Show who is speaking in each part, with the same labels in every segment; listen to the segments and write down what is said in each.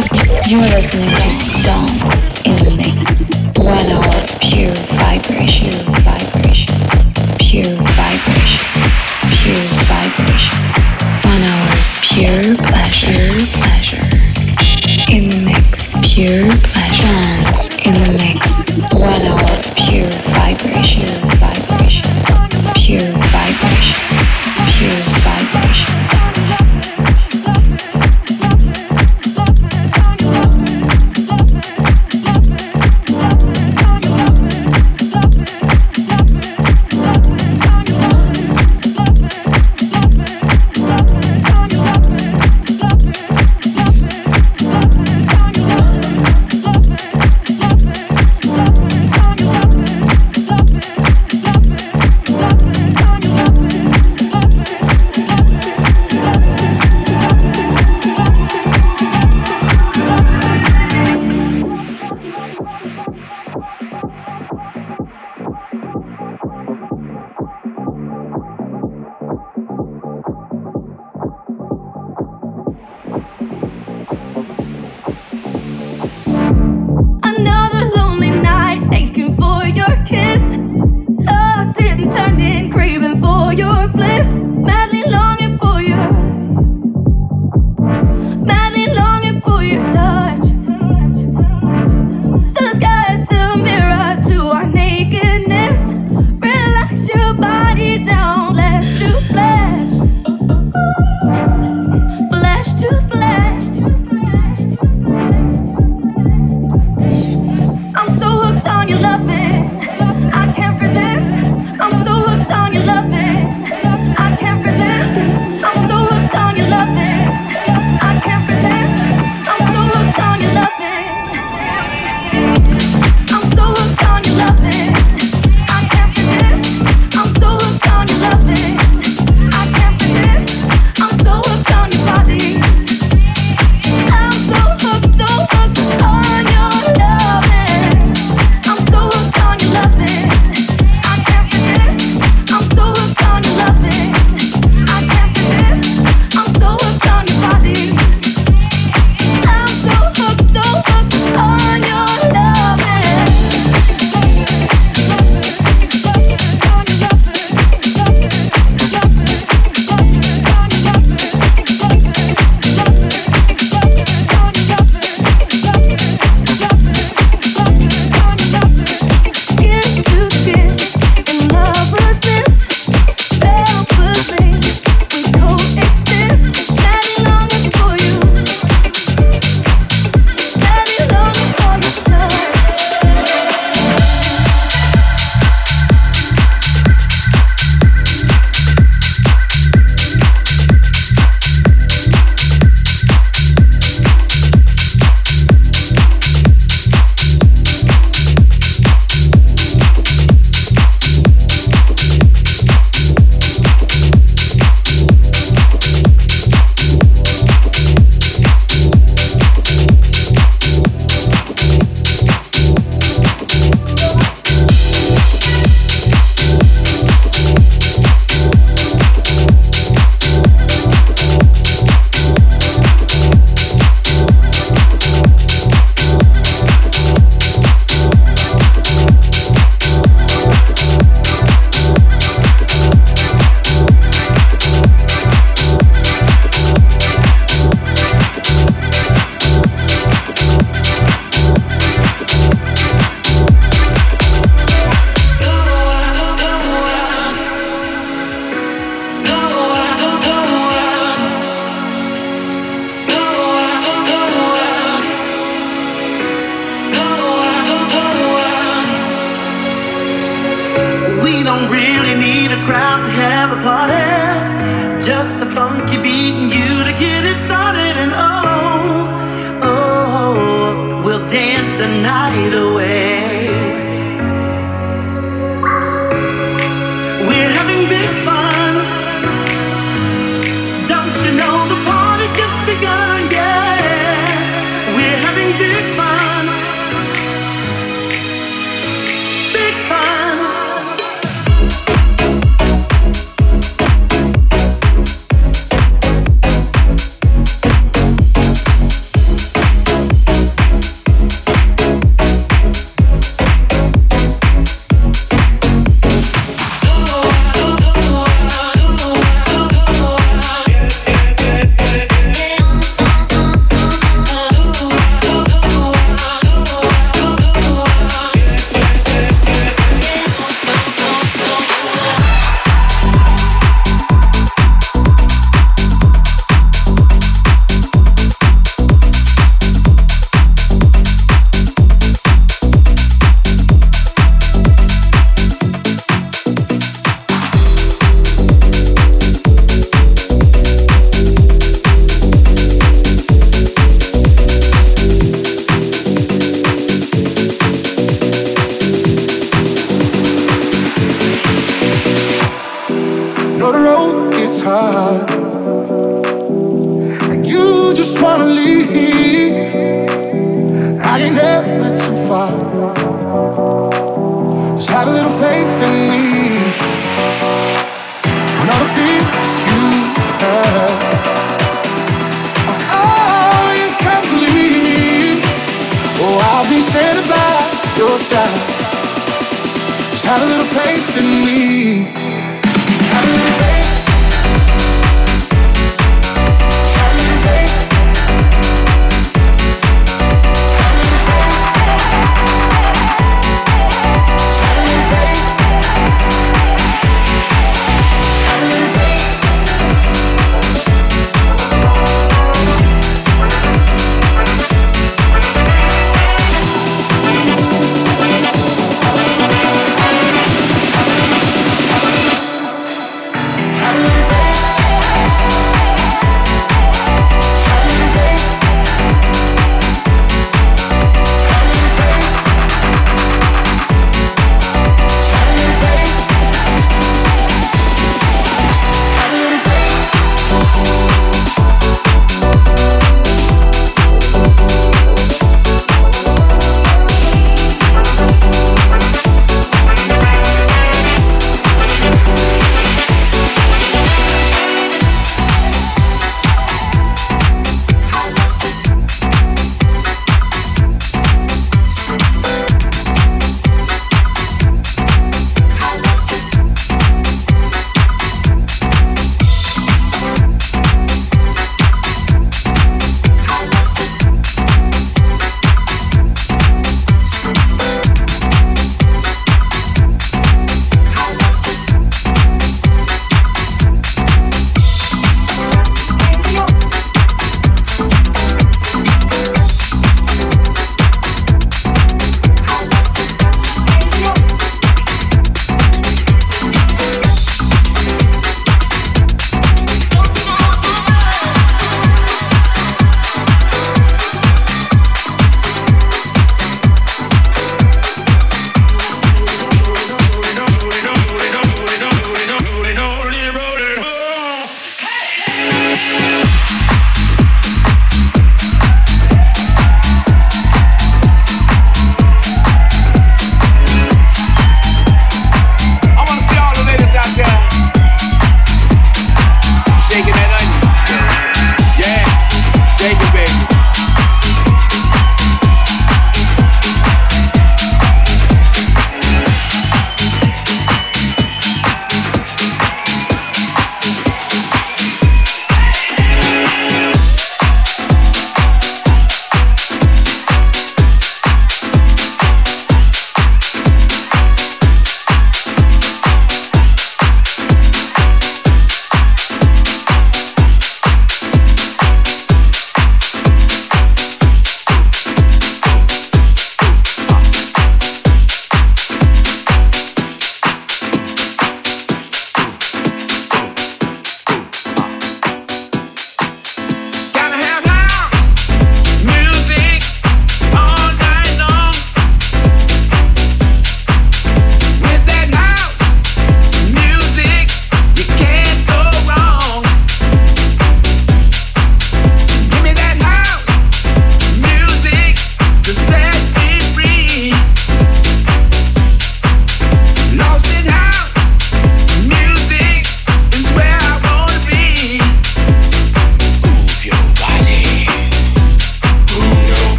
Speaker 1: You are
Speaker 2: listening to Dance in the Mix. One hour pure vibration, vibration, pure vibration, pure vibration. One hour pure pleasure, pleasure.
Speaker 3: In the mix, pure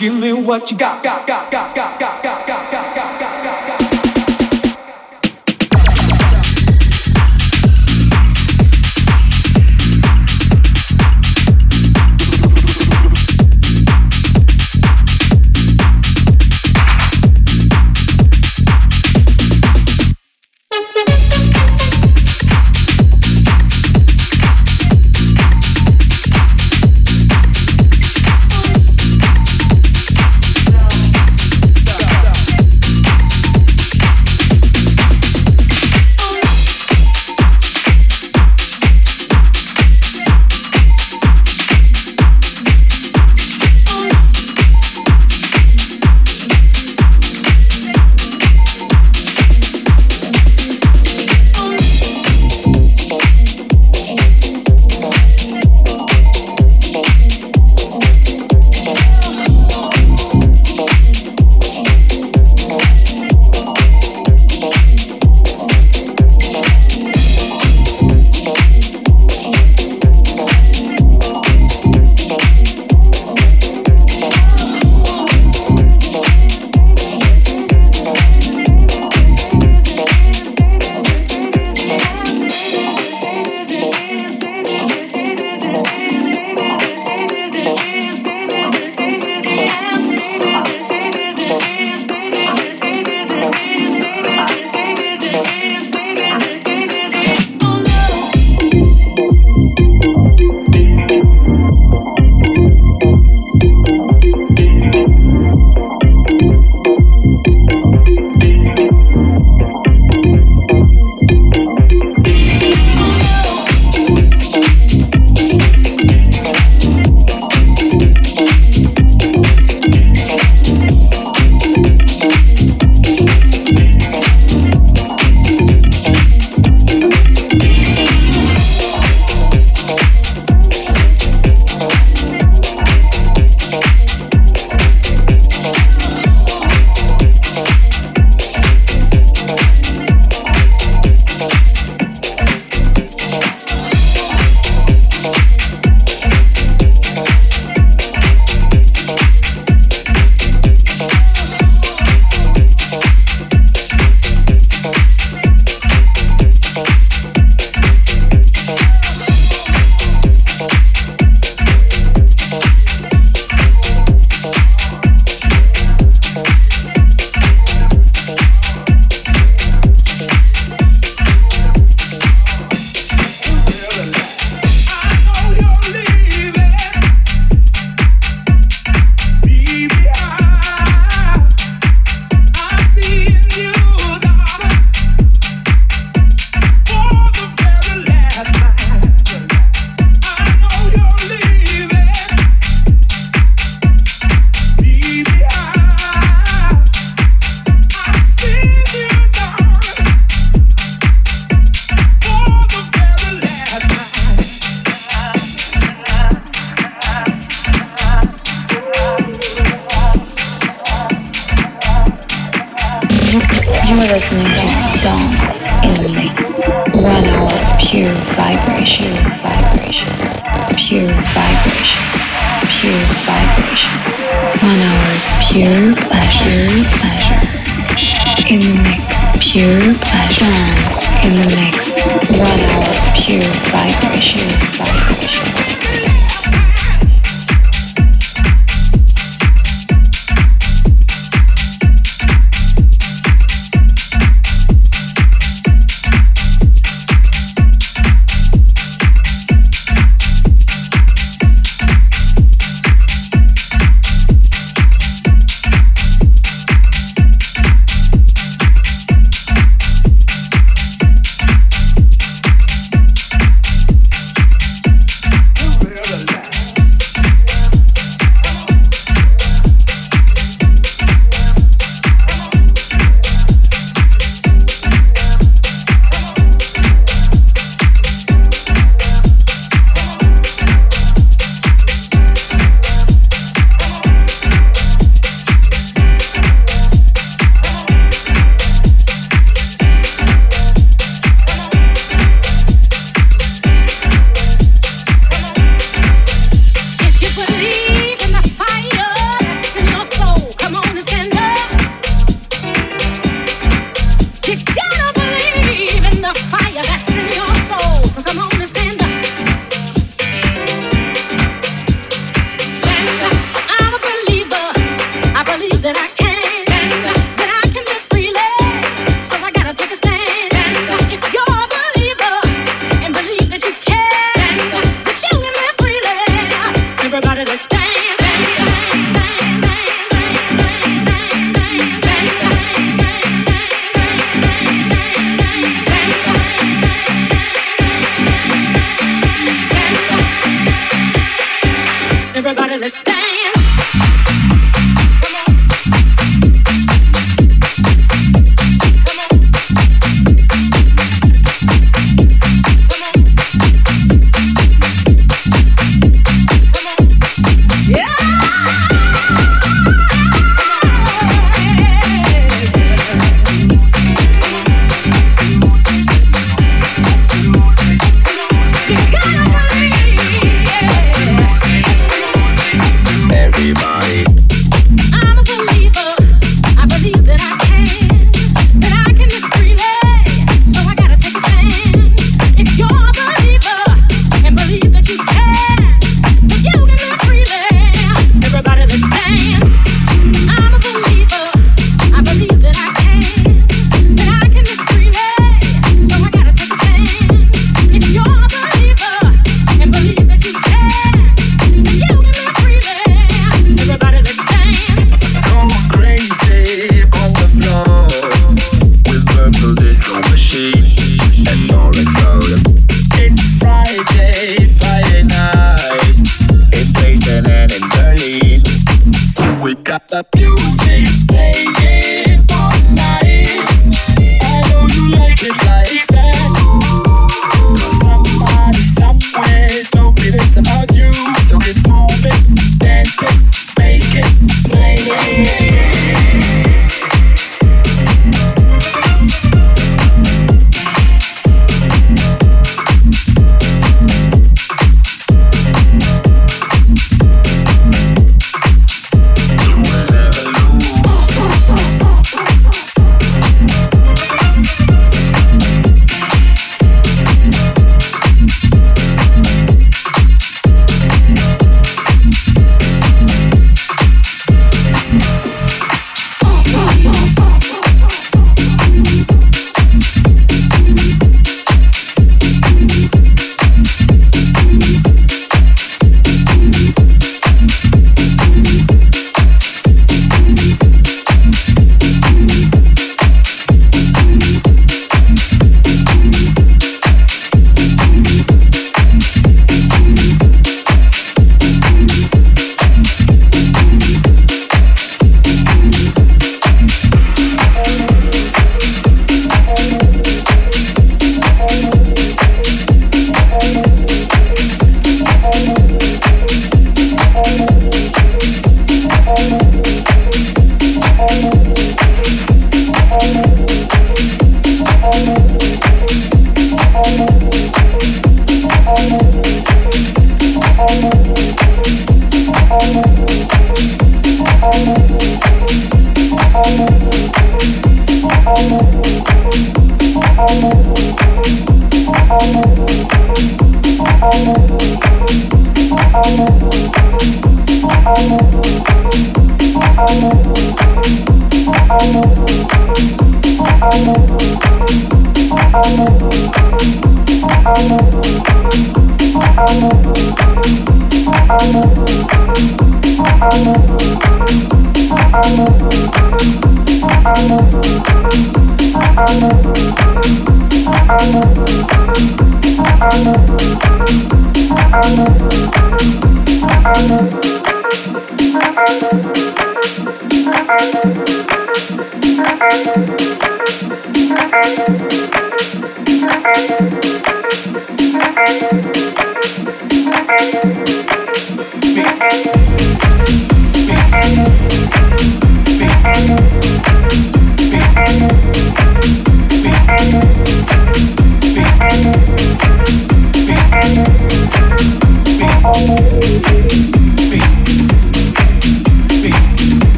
Speaker 3: Give me what you got, got, got, got, got, got, got, got, got, got,
Speaker 4: listening to Dance in the Mix. One hour of pure vibrations, vibrations, pure vibrations, pure vibrations. One hour of pure pleasure, pleasure. In the mix, pure pleasure. Dance in the mix. One hour of pure
Speaker 3: vibrations, vibrations.